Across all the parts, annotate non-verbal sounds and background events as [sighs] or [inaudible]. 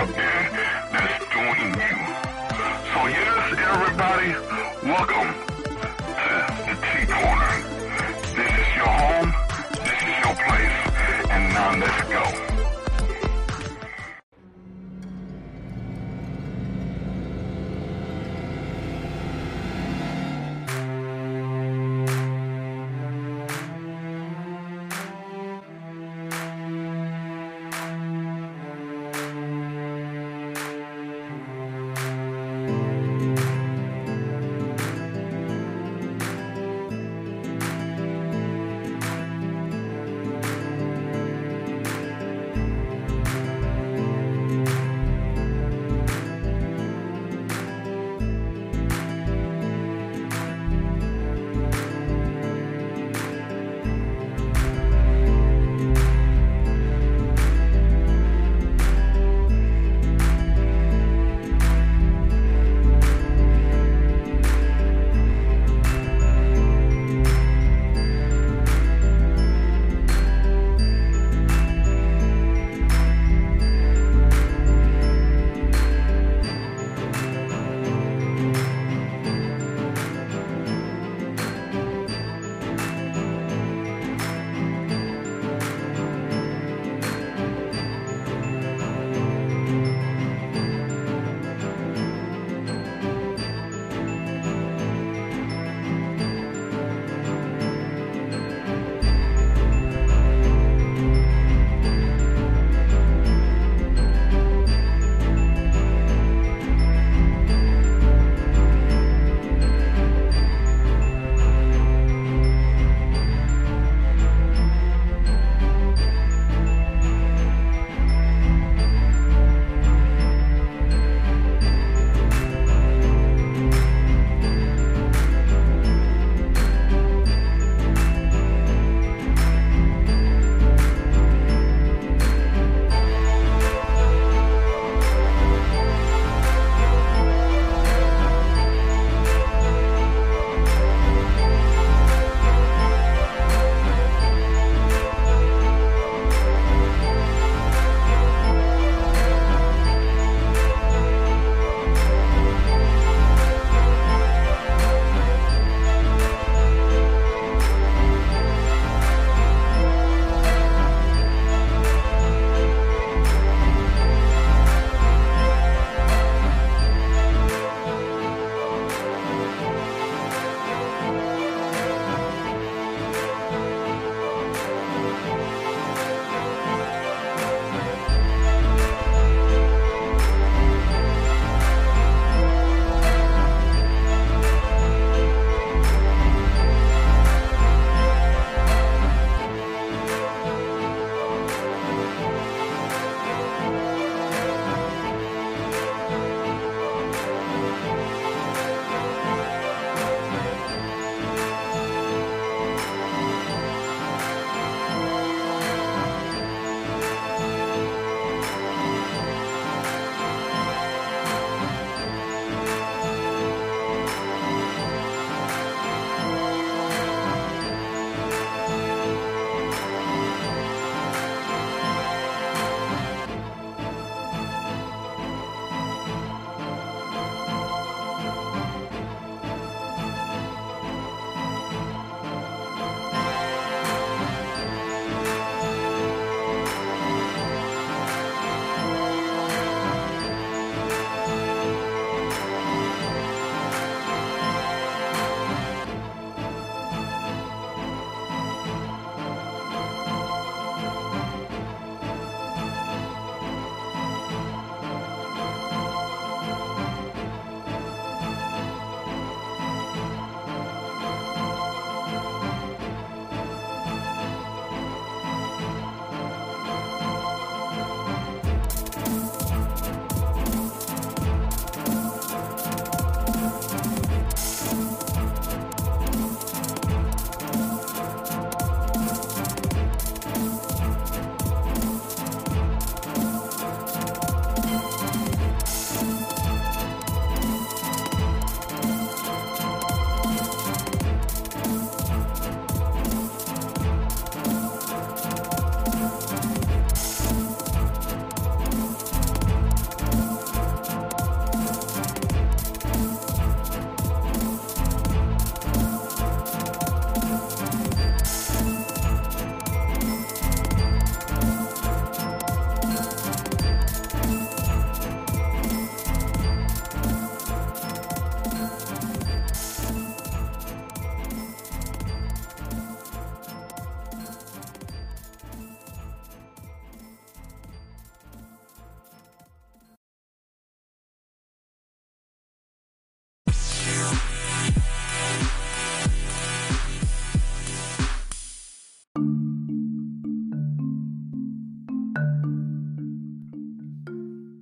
out there that's you. So yes, everybody, welcome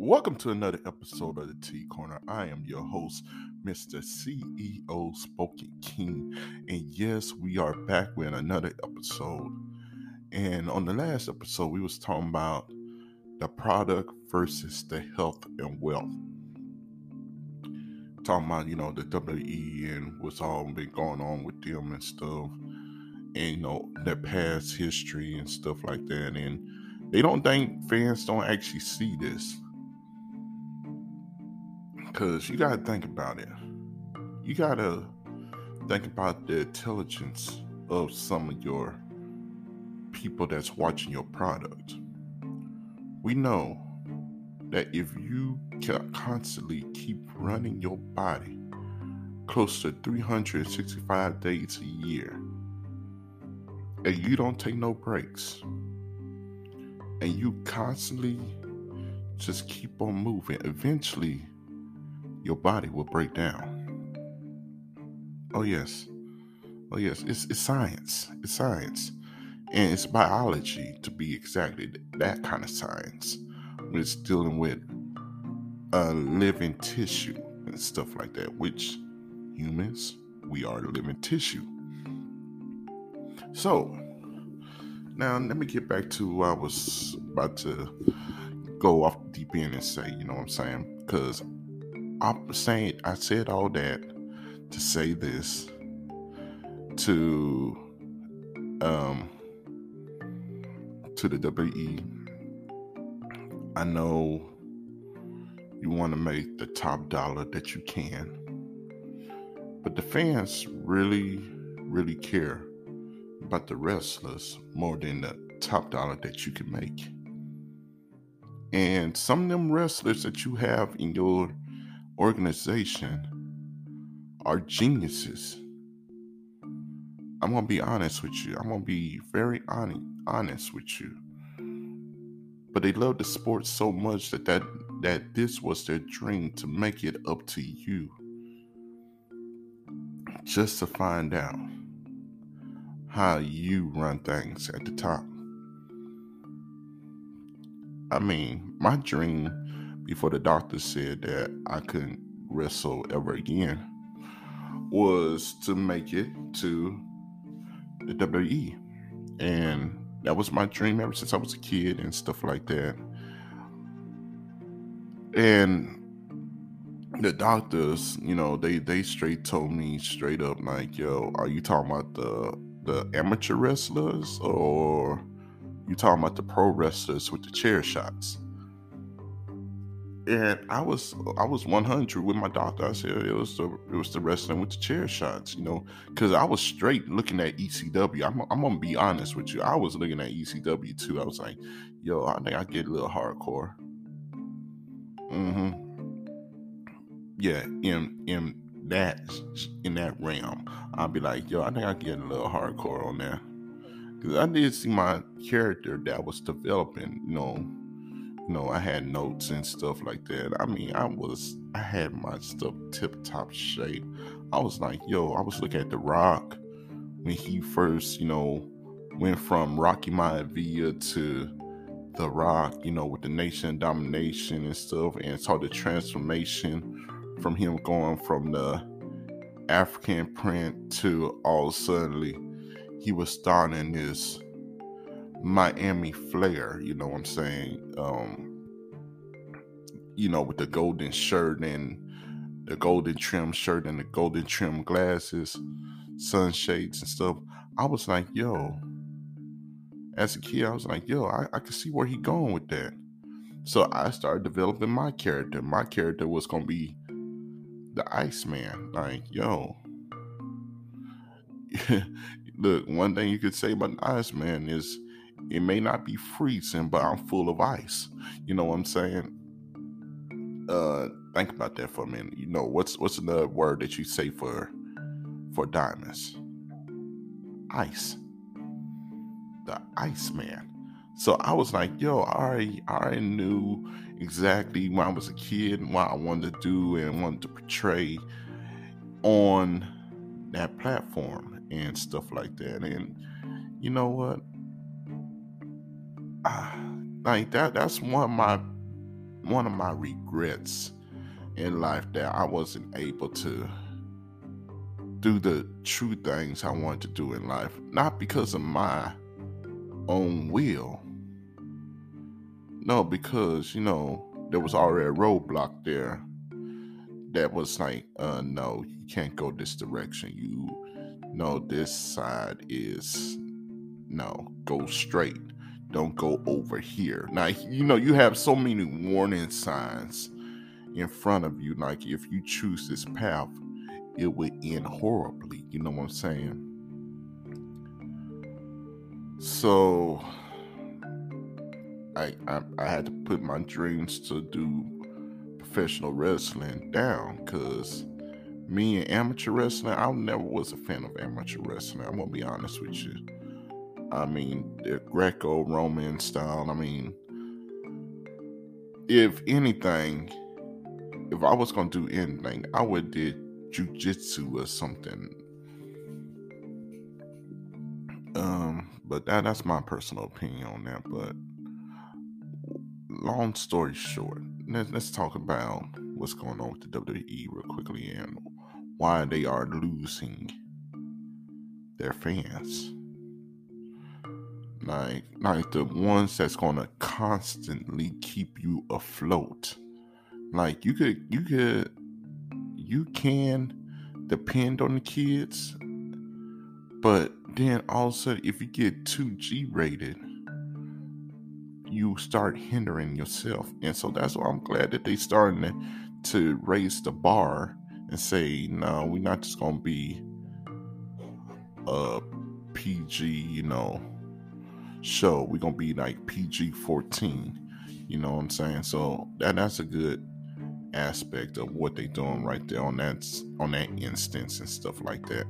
Welcome to another episode of the T Corner. I am your host, Mr. CEO Spoken King. And yes, we are back with another episode. And on the last episode, we was talking about the product versus the health and wealth. Talking about, you know, the WE and what's all been going on with them and stuff. And, you know, their past history and stuff like that. And they don't think fans don't actually see this because you got to think about it. You got to think about the intelligence of some of your people that's watching your product. We know that if you constantly keep running your body close to 365 days a year and you don't take no breaks and you constantly just keep on moving, eventually your body will break down. Oh, yes. Oh, yes. It's, it's science. It's science. And it's biology to be exactly that kind of science when it's dealing with a living tissue and stuff like that, which humans, we are living tissue. So, now let me get back to I was about to go off the deep end and say, you know what I'm saying? Because I'm saying I said all that to say this to um to the WE. I know you want to make the top dollar that you can. But the fans really, really care about the wrestlers more than the top dollar that you can make. And some of them wrestlers that you have in your organization are geniuses. I'm gonna be honest with you. I'm gonna be very honest, honest with you. But they love the sport so much that, that that this was their dream to make it up to you, just to find out how you run things at the top. I mean, my dream before the doctor said that I couldn't wrestle ever again was to make it to the WWE. And that was my dream ever since I was a kid and stuff like that. And the doctors, you know, they they straight told me straight up like, yo, are you talking about the the amateur wrestlers or you talking about the pro wrestlers with the chair shots? And I was I was 100 with my doctor. I said it was the it was the wrestling with the chair shots, you know, because I was straight looking at ECW. I'm I'm gonna be honest with you. I was looking at ECW too. I was like, yo, I think I get a little hardcore. Mm-hmm. Yeah, in in that in that realm, I'll be like, yo, I think I get a little hardcore on there. Cause I did see my character that was developing, you know, know, I had notes and stuff like that. I mean, I was, I had my stuff tip top shape. I was like, yo, I was looking at The Rock when he first, you know, went from Rocky Maivia to The Rock, you know, with the nation domination and stuff, and saw the transformation from him going from the African print to all suddenly he was starting this Miami flair, you know what I'm saying? Um, you know, with the golden shirt and the golden trim shirt and the golden trim glasses, sunshades and stuff. I was like, yo, as a kid, I was like, yo, I, I could see where he going with that. So I started developing my character. My character was gonna be the Iceman. Like, yo. [laughs] Look, one thing you could say about the Iceman is it may not be freezing, but I'm full of ice. You know what I'm saying? Uh, think about that for a minute. You know what's what's another word that you say for for diamonds? Ice. The ice man. So I was like, yo, I already, I already knew exactly when I was a kid and what I wanted to do and wanted to portray on that platform and stuff like that. And you know what? [sighs] like that that's one of my one of my regrets in life that I wasn't able to do the true things I wanted to do in life, not because of my own will. No, because, you know, there was already a roadblock there that was like, uh, no, you can't go this direction. You know, this side is, no, go straight. Don't go over here. Now, you know, you have so many warning signs in front of you. Like, if you choose this path, it would end horribly. You know what I'm saying? So I, I, I had to put my dreams to do professional wrestling down because me and amateur wrestling, I never was a fan of amateur wrestling. I'm gonna be honest with you. I mean, the Greco-Roman style. I mean, if anything, if I was gonna do anything, I would did jujitsu or something. Um, but that that's my personal opinion on that. But long story short, let's, let's talk about what's going on with the WWE real quickly and why they are losing their fans. Like, like the ones that's gonna constantly keep you afloat. Like you could, you could, you can depend on the kids, but then also if you get too G rated, you start hindering yourself. And so that's why I'm glad that they starting to, to raise the bar and say, no, we're not just gonna be uh, a PG, you know, show. We're gonna be like PG 14. You know what I'm saying? So that that's a good aspect of what they're doing right there on that on that instance and stuff like that.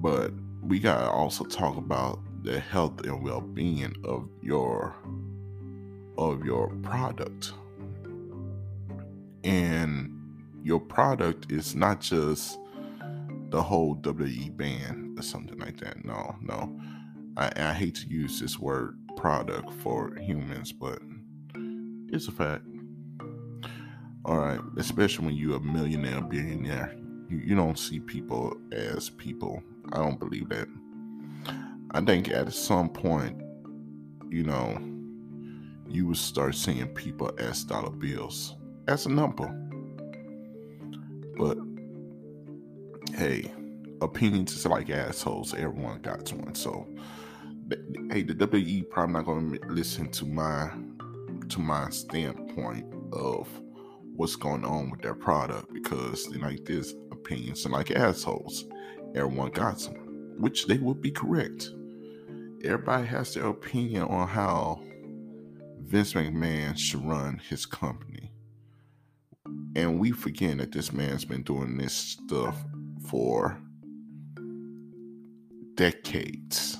But we gotta also talk about the health and well-being of your of your product and your product is not just the whole WWE band or something like that. No, no. I, I hate to use this word product for humans, but it's a fact. All right, especially when you're a millionaire, billionaire, you, you don't see people as people. I don't believe that. I think at some point, you know, you would start seeing people as dollar bills, as a number. But hey, opinions is like assholes. Everyone got one. So hey, the WE probably not going to listen to my to my standpoint of what's going on with their product because they like this opinions and like assholes. Everyone got some, which they would be correct everybody has their opinion on how Vince McMahon should run his company. And we forget that this man's been doing this stuff for decades.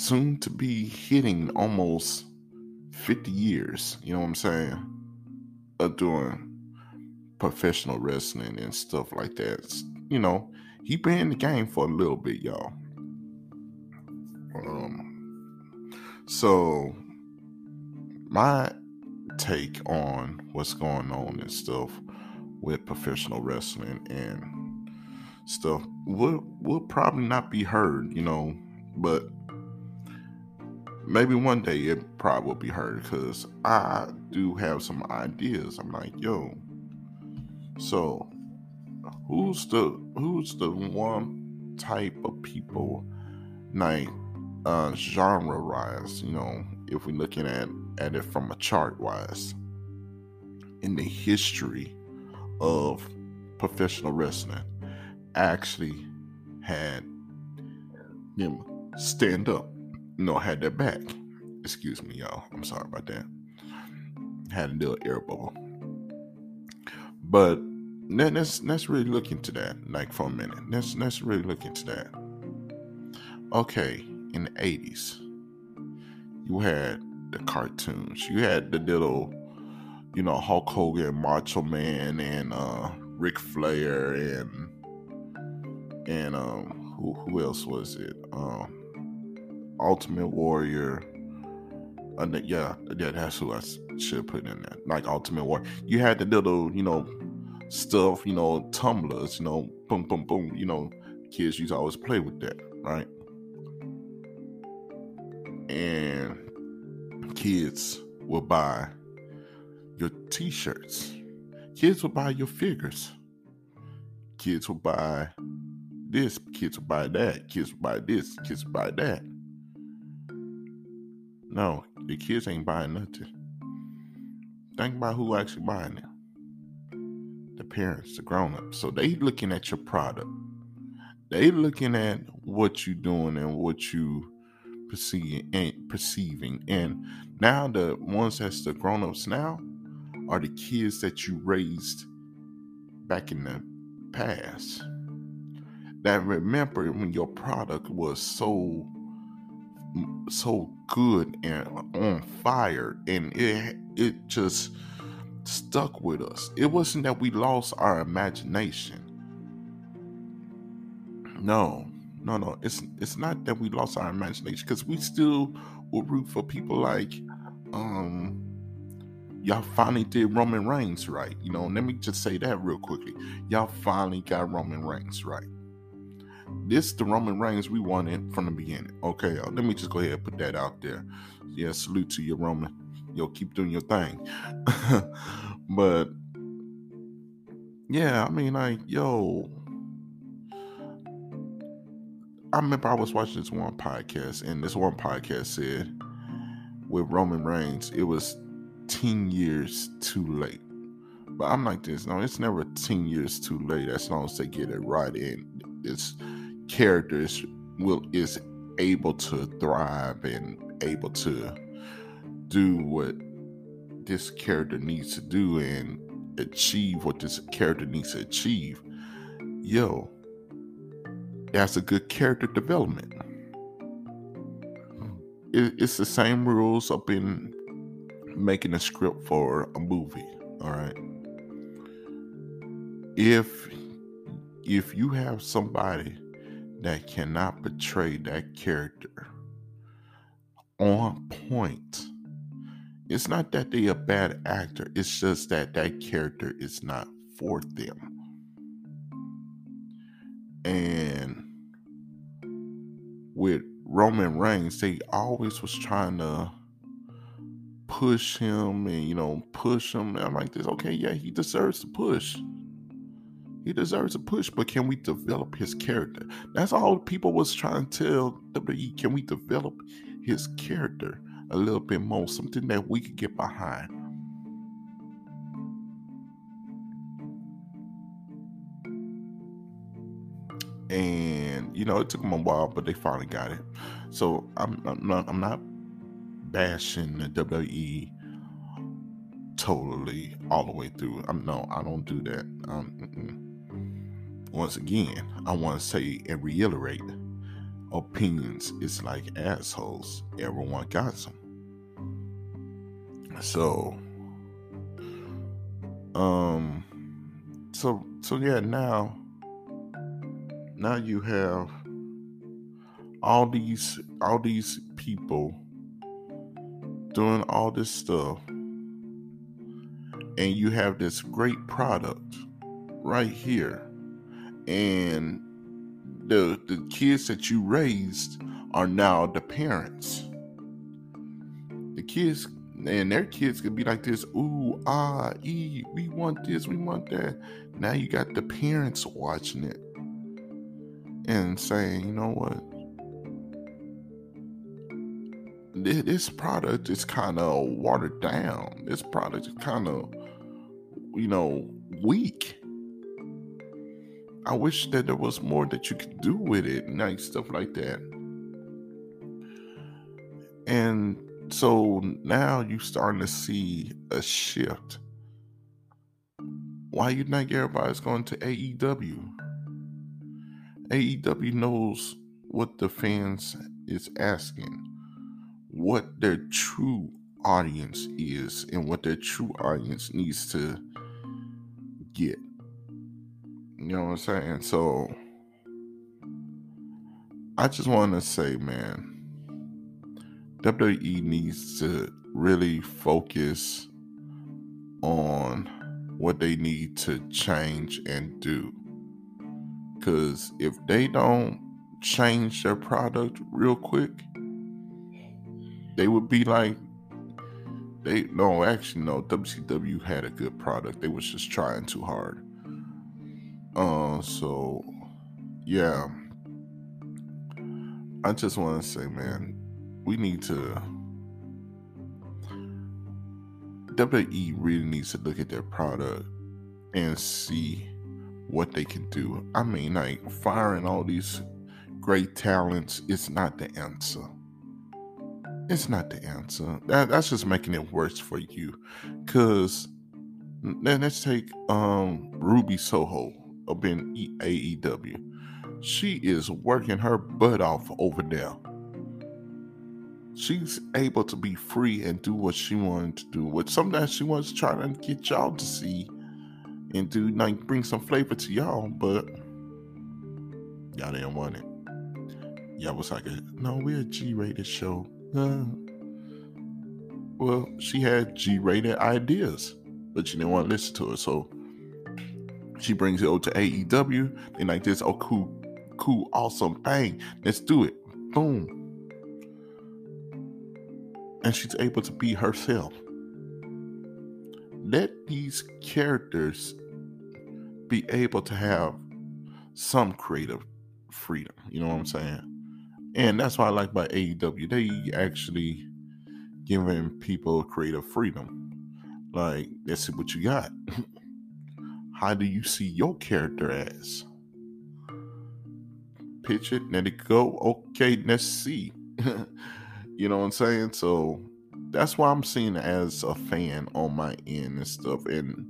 Soon to be hitting almost 50 years, you know what I'm saying? Of doing professional wrestling and stuff like that. You know, he been in the game for a little bit, y'all. Um, so my take on what's going on and stuff with professional wrestling and stuff will will probably not be heard, you know, but maybe one day it probably will be heard because I do have some ideas. I'm like, yo, so who's the who's the one type of people like uh, genre wise, you know, if we're looking at, at it from a chart wise, in the history of professional wrestling, actually had them stand up, you know, had their back. Excuse me, y'all. I'm sorry about that. Had a little air bubble. But let's let's really look into that, like for a minute. Let's let's really look into that. Okay, in the 80s. You had the cartoons. You had the little, you know, Hulk Hogan, Macho Man, and uh, Ric Flair, and and um, who who else was it? Um, Ultimate Warrior, uh, yeah, yeah, that's who I should put in there. Like Ultimate War. You had the little, you know, stuff, you know, tumblers, you know, boom, boom, boom. You know, kids used to always play with that, right? And kids will buy your t-shirts. Kids will buy your figures. Kids will buy this, kids will buy that, kids will buy this, kids will buy that. No, the kids ain't buying nothing. Think about who actually buying it. The parents, the grown-ups. So they looking at your product. They looking at what you doing and what you perceiving and perceiving. And now the ones that's the grown-ups now are the kids that you raised back in the past. That remember when your product was so so good and on fire and it it just stuck with us. It wasn't that we lost our imagination. No no no it's it's not that we lost our imagination because we still will root for people like um y'all finally did roman reigns right you know let me just say that real quickly. Y'all finally got roman reigns right this the Roman Reigns we wanted from the beginning. Okay, uh, let me just go ahead and put that out there. Yeah, salute to you, Roman. Yo, keep doing your thing. [laughs] but yeah, I mean, like, yo, I remember I was watching this one podcast, and this one podcast said with Roman Reigns, it was 10 years too late. But I'm like this, no, it's never 10 years too late as long as they get it right. And it's characters will is able to thrive and able to do what this character needs to do and achieve what this character needs to achieve, yo, that's a good character development. it's the same rules up in making a script for a movie. All right. If if you have somebody that cannot portray that character on point. It's not that they a bad actor. It's just that that character is not for them. And with Roman Reigns, they always was trying to push him and you know push him. And I'm like this. Okay, yeah, he deserves to push. He deserves a push, but can we develop his character? That's all people was trying to tell WWE. Can we develop his character a little bit more? Something that we could get behind. And you know, it took them a while, but they finally got it. So I'm, I'm not I'm not bashing the WWE totally all the way through. I'm no, I don't do that. Um, once again, I want to say and reiterate opinions is like assholes. Everyone got some. So, um, so, so yeah, now, now you have all these, all these people doing all this stuff, and you have this great product right here and the the kids that you raised are now the parents. The kids and their kids could be like this, ooh, ah, e, we want this, we want that. Now you got the parents watching it and saying, you know what? This product is kind of watered down. This product is kind of, you know, weak. I wish that there was more that you could do with it, nice stuff like that. And so now you're starting to see a shift. Why you think everybody's going to AEW? AEW knows what the fans is asking, what their true audience is, and what their true audience needs to get. You know what I'm saying? So I just want to say, man, WWE needs to really focus on what they need to change and do. Because if they don't change their product real quick, they would be like, they no, actually no. WCW had a good product. They was just trying too hard. Uh, so yeah, I just want to say, man, we need to. WWE really needs to look at their product and see what they can do. I mean, like firing all these great talents is not the answer. It's not the answer. That, that's just making it worse for you. Cause let's take um Ruby Soho up in AEW. She is working her butt off over there. She's able to be free and do what she wanted to do. What sometimes she wants to try to get y'all to see and do like bring some flavor to y'all, but y'all didn't want it. Y'all was like, no, we're a G-rated show. Uh, well, she had G-rated ideas, but she didn't want to listen to it, so she brings it over to AEW. And like this, oh cool, cool, awesome, bang, let's do it, boom. And she's able to be herself. Let these characters be able to have some creative freedom. You know what I'm saying? And that's why I like about AEW. They actually giving people creative freedom. Like, let's see what you got. [laughs] How do you see your character as? Pitch it, let it go. Okay, let's see. [laughs] you know what I'm saying? So that's why I'm seen as a fan on my end and stuff. And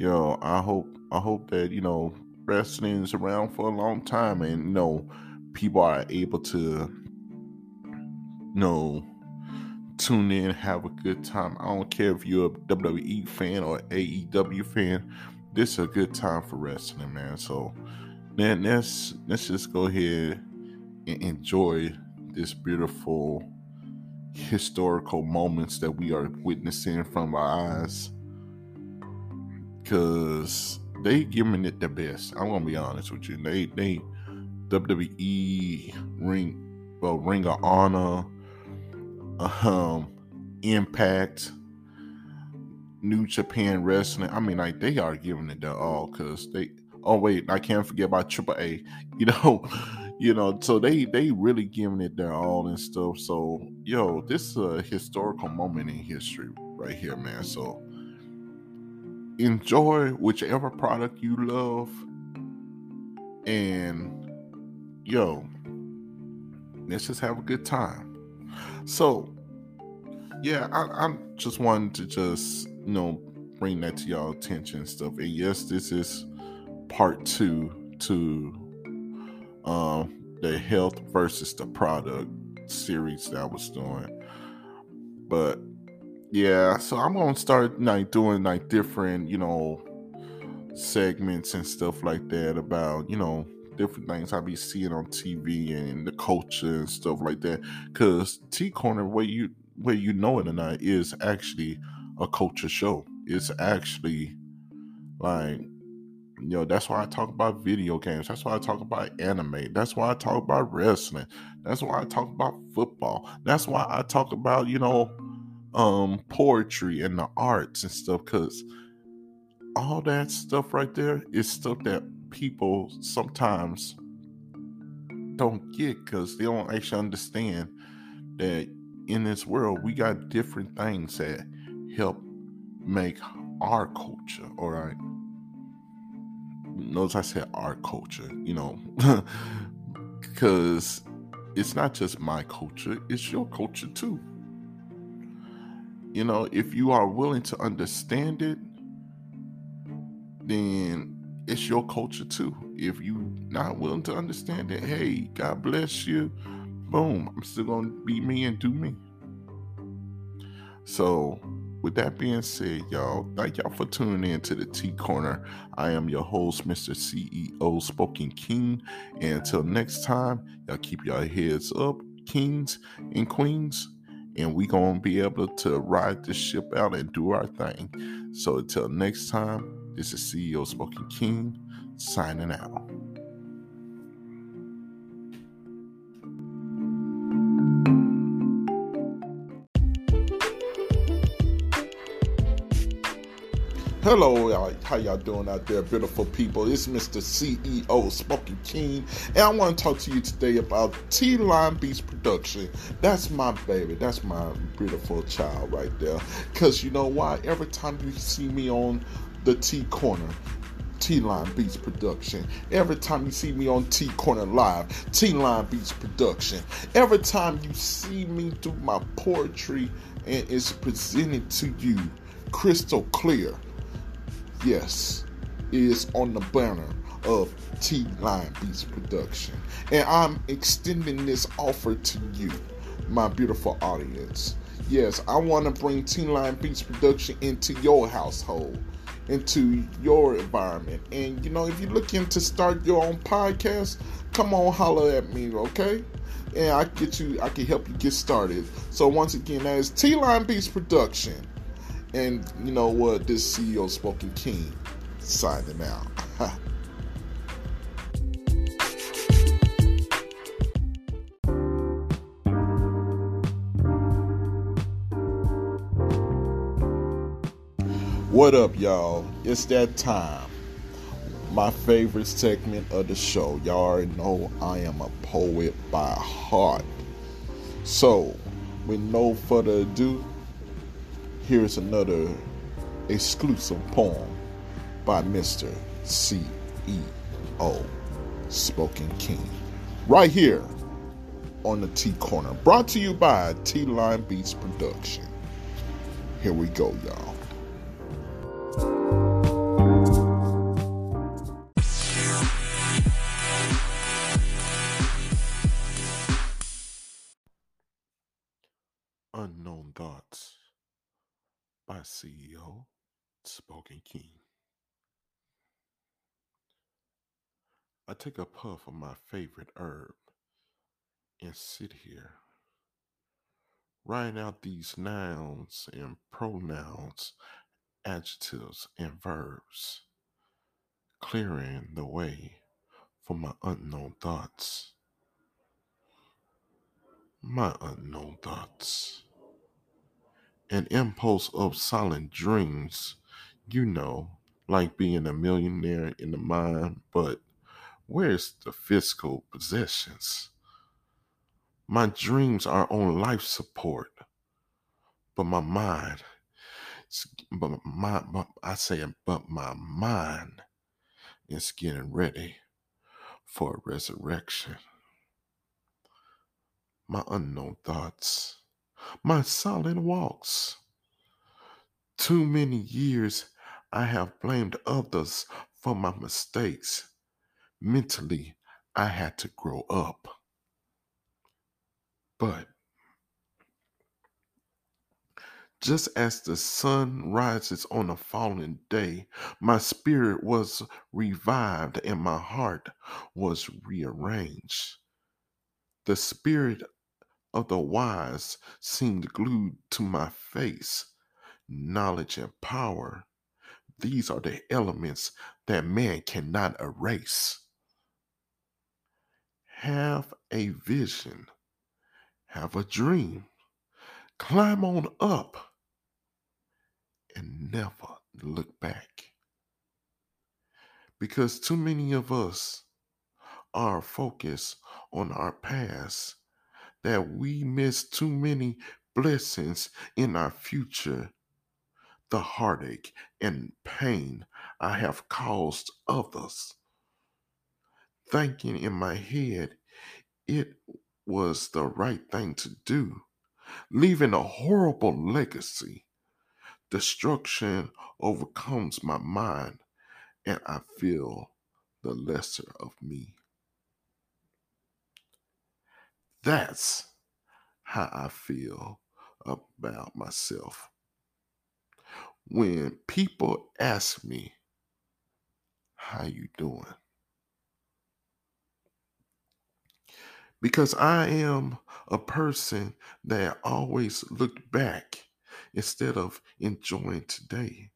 you know, I hope I hope that, you know, wrestling is around for a long time and you know people are able to you know tune in have a good time i don't care if you're a wwe fan or aew fan this is a good time for wrestling man so then let's let's just go ahead and enjoy this beautiful historical moments that we are witnessing from our eyes because they giving it the best. I'm gonna be honest with you. They they WWE ring well Ring of Honor, um, Impact, New Japan Wrestling. I mean, like they are giving it their all because they. Oh wait, I can't forget about Triple A. [laughs] You know, you know. So they they really giving it their all and stuff. So yo, this is a historical moment in history right here, man. So enjoy whichever product you love and yo let's just have a good time so yeah i, I just wanted to just you know bring that to y'all attention and stuff. And yes this is part two to um the health versus the product series that i was doing. But yeah, so I'm gonna start like doing like different, you know, segments and stuff like that about, you know, different things I be seeing on TV and the culture and stuff like that. Cause T Corner, where you where you know it or not, is actually a culture show. It's actually like you know, that's why I talk about video games. That's why I talk about anime. That's why I talk about wrestling. That's why I talk about football. That's why I talk about, you know, um poetry and the arts and stuff because all that stuff right there is stuff that people sometimes don't get because they don't actually understand that in this world we got different things that help make our culture all right notice i said our culture you know [laughs] because it's not just my culture it's your culture too. You know, if you are willing to understand it, then it's your culture too. If you not willing to understand it, hey, God bless you. Boom, I'm still gonna be me and do me. So, with that being said, y'all, thank y'all for tuning in to the T Corner. I am your host, Mr. CEO Spoken King. And until next time, y'all keep your heads up, kings and queens, and we gonna be able to ride this ship out and do our thing. So until next time, this is CEO Smoking King signing out. Hello, how y'all doing out there, beautiful people? It's Mr. CEO Smoking King, and I want to talk to you today about T Line Beats Production. That's my baby. That's my beautiful child right there. Cause you know why? Every time you see me on the T Corner, T Line Beats Production. Every time you see me on T Corner Live, T Line Beats Production. Every time you see me do my poetry and it's presented to you crystal clear yes, is on the banner of T Line Beats Production. And I'm extending this offer to you, my beautiful audience. Yes, I want to bring T Line Beats Production into your household, into your environment. And you know, if you're looking to start your own podcast, come on, holler at me, okay? And I get you, I can help you get started. So once again, that is T Line Beats Production. And you know what? This CEO Smoking King signing out. [laughs] what up, y'all? It's that time. My favorite segment of the show. Y'all already know I am a poet by heart. So, with no further ado, here's another exclusive poem by Mr. CEO Spoken King. Right here on the T Corner. Brought to you by T Line Beats Production. Here we go, y'all. Unknown Thoughts by CEO Spoken King. I take a puff of my favorite herb and sit here, writing out these nouns and pronouns, adjectives and verbs, clearing the way for my unknown thoughts. My unknown thoughts an impulse of silent dreams, you know, like being a millionaire in the mind, but where's the fiscal possessions? My dreams are on life support, but my mind, but my, I say, but my mind is getting ready for resurrection. My unknown thoughts my silent walks. Too many years I have blamed others for my mistakes. Mentally, I had to grow up. But just as the sun rises on a fallen day, my spirit was revived and my heart was rearranged. The spirit of the wise seemed glued to my face. Knowledge and power, these are the elements that man cannot erase. Have a vision, have a dream, climb on up, and never look back. Because too many of us are focused on our past that we miss too many blessings in our future. The heartache and pain I have caused others. Thinking in my head it was the right thing to do, leaving a horrible legacy. Destruction overcomes my mind, and I feel the lesser of me. That's how I feel about myself. When people ask me, how you doing? because I am a person that always looked back instead of enjoying today.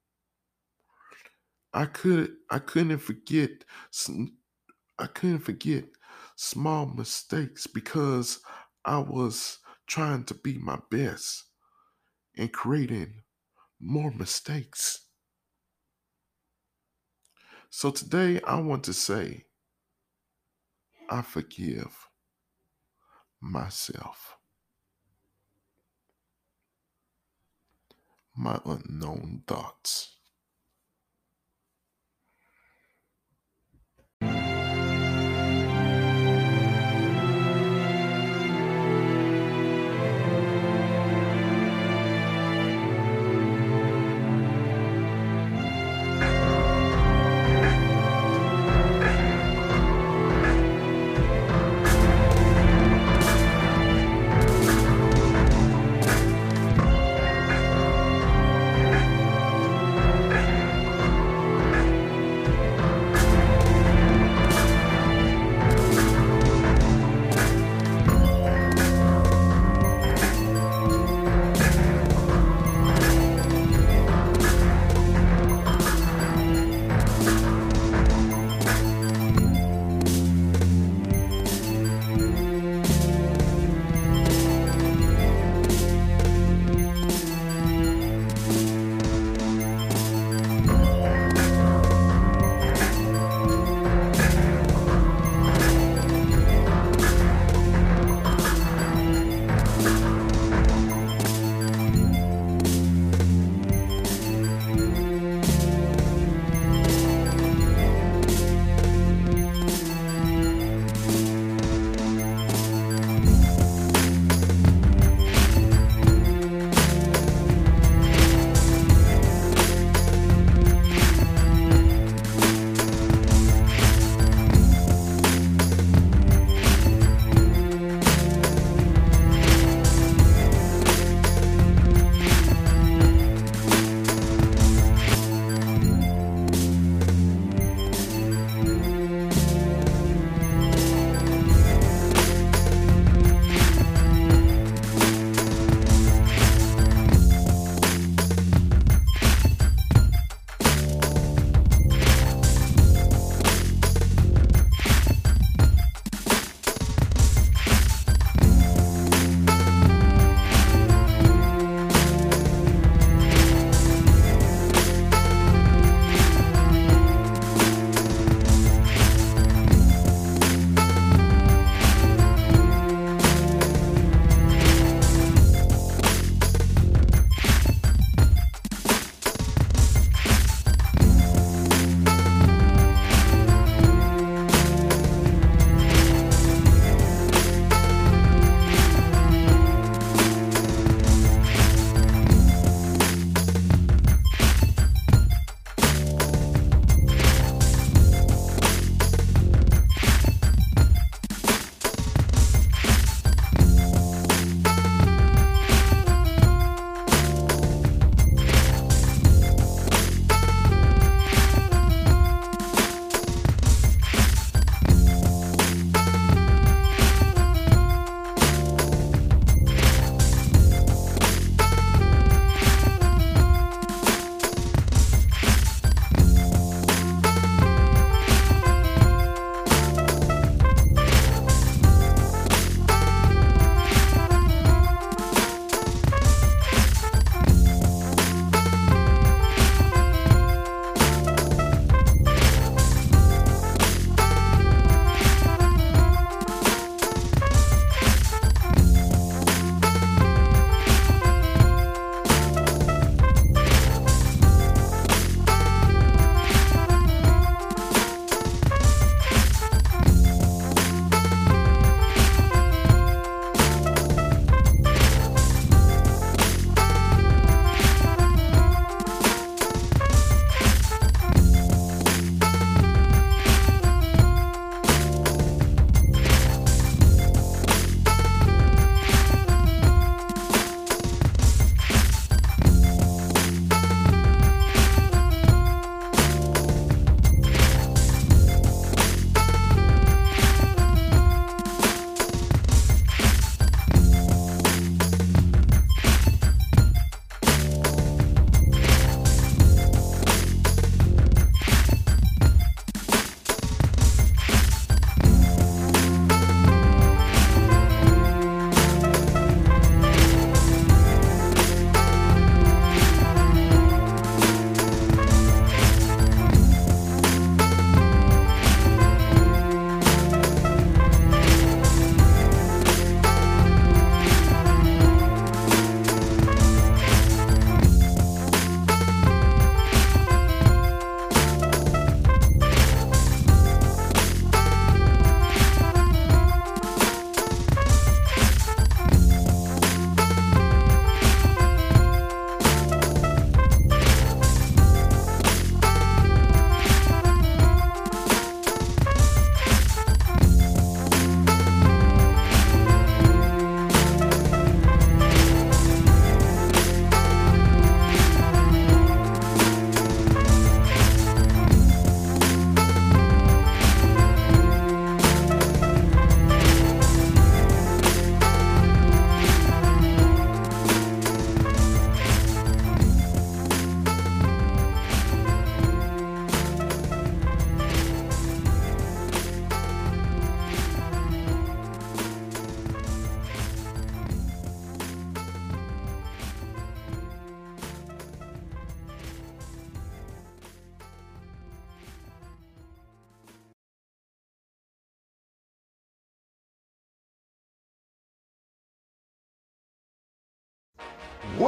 I could I couldn't forget I couldn't forget small mistakes because I was trying to be my best and creating more mistakes. So today I want to say I forgive myself. My unknown thoughts.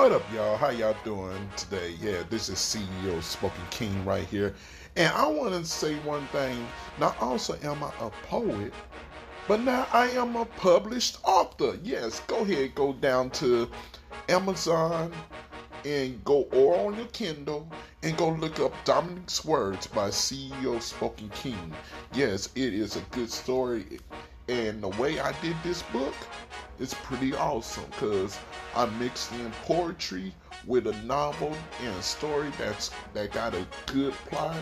What up, y'all? How y'all doing today? Yeah, this is CEO Spoken King right here. And I want to say one thing. Not also am I a poet, but now I am a published author. Yes, go ahead, go down to Amazon and go or on your Kindle and go look up Dominic's Words by CEO Spoken King. Yes, it is a good story. And the way I did this book is pretty awesome because I mixed in poetry with a novel and a story that's that got a good plot,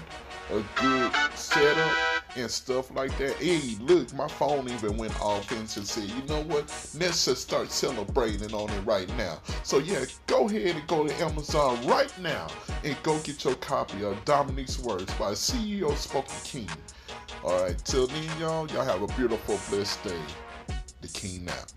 a good setup, and stuff like that. Hey, look, my phone even went off and said, you know what? Let's just start celebrating on it right now. So yeah, go ahead and go to Amazon right now and go get your copy of Dominic's Words by CEO Spoken King. All right, till then, y'all, y'all have a beautiful, blessed day. The King out.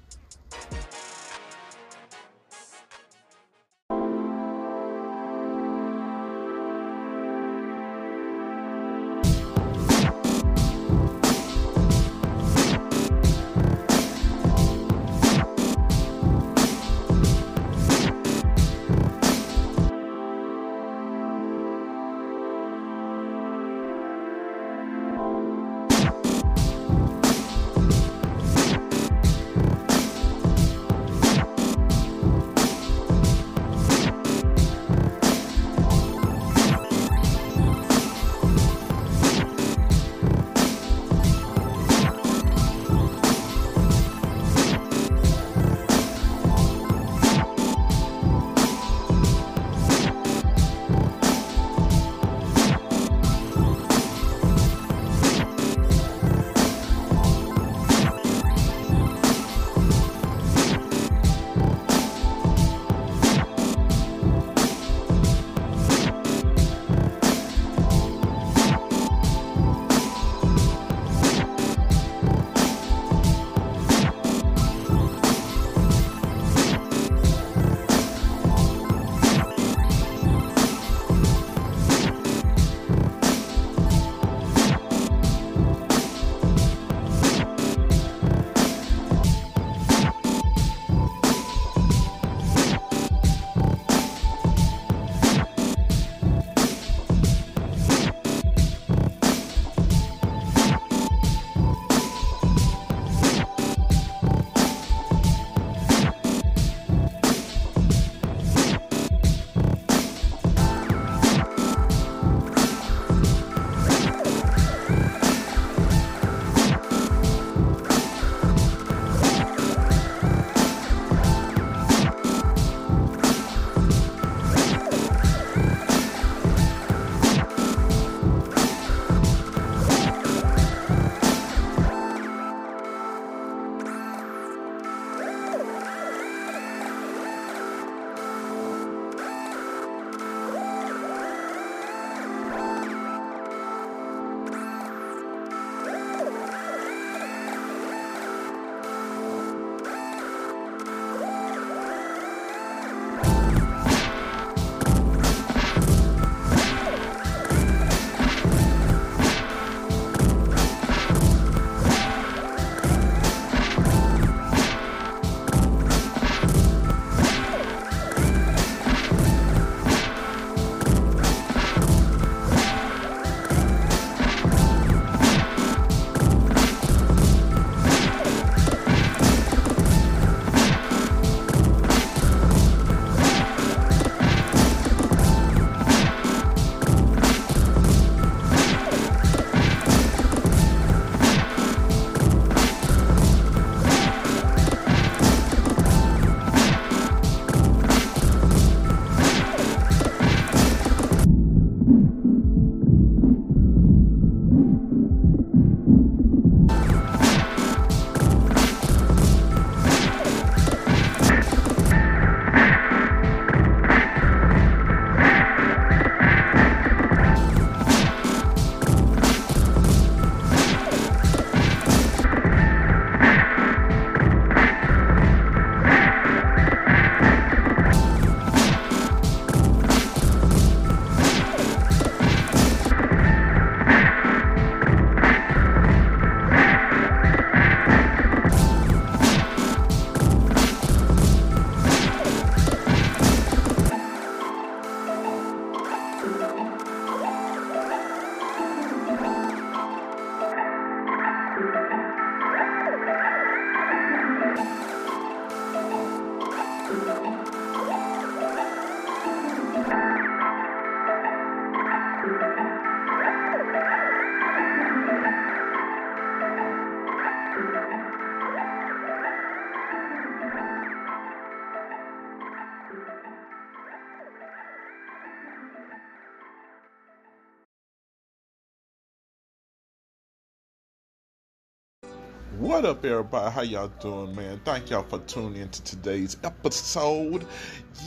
What up, everybody? How y'all doing, man? Thank y'all for tuning into today's episode.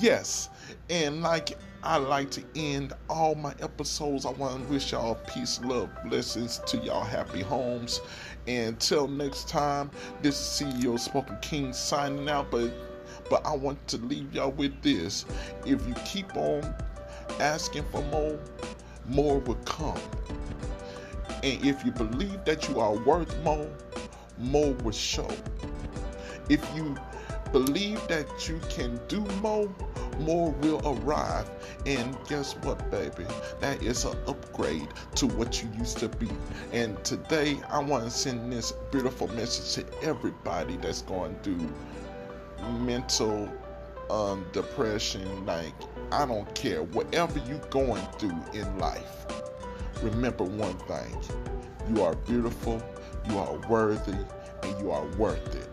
Yes, and like I like to end all my episodes, I want to wish y'all peace, love, blessings to y'all happy homes. And until next time, this is CEO Spoken King signing out. But but I want to leave y'all with this: if you keep on asking for more, more will come. And if you believe that you are worth more, more will show. If you believe that you can do more, more will arrive. And guess what, baby? That is an upgrade to what you used to be. And today, I want to send this beautiful message to everybody that's going through mental um, depression. Like, I don't care. Whatever you're going through in life, remember one thing you are beautiful you are worthy and you are worth it.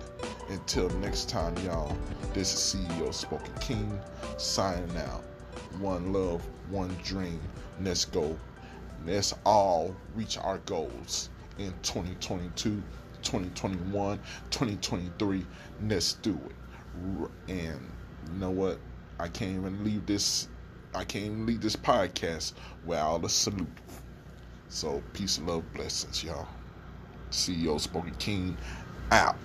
Until next time, y'all, this is CEO Spoken King signing out. One love, one dream. Let's go. Let's all reach our goals in 2022, 2021, 2023. Let's do it. And you know what? I can't even leave this. I can't even leave this podcast without a salute. So peace love, blessings, y'all. CEO Spoken King out.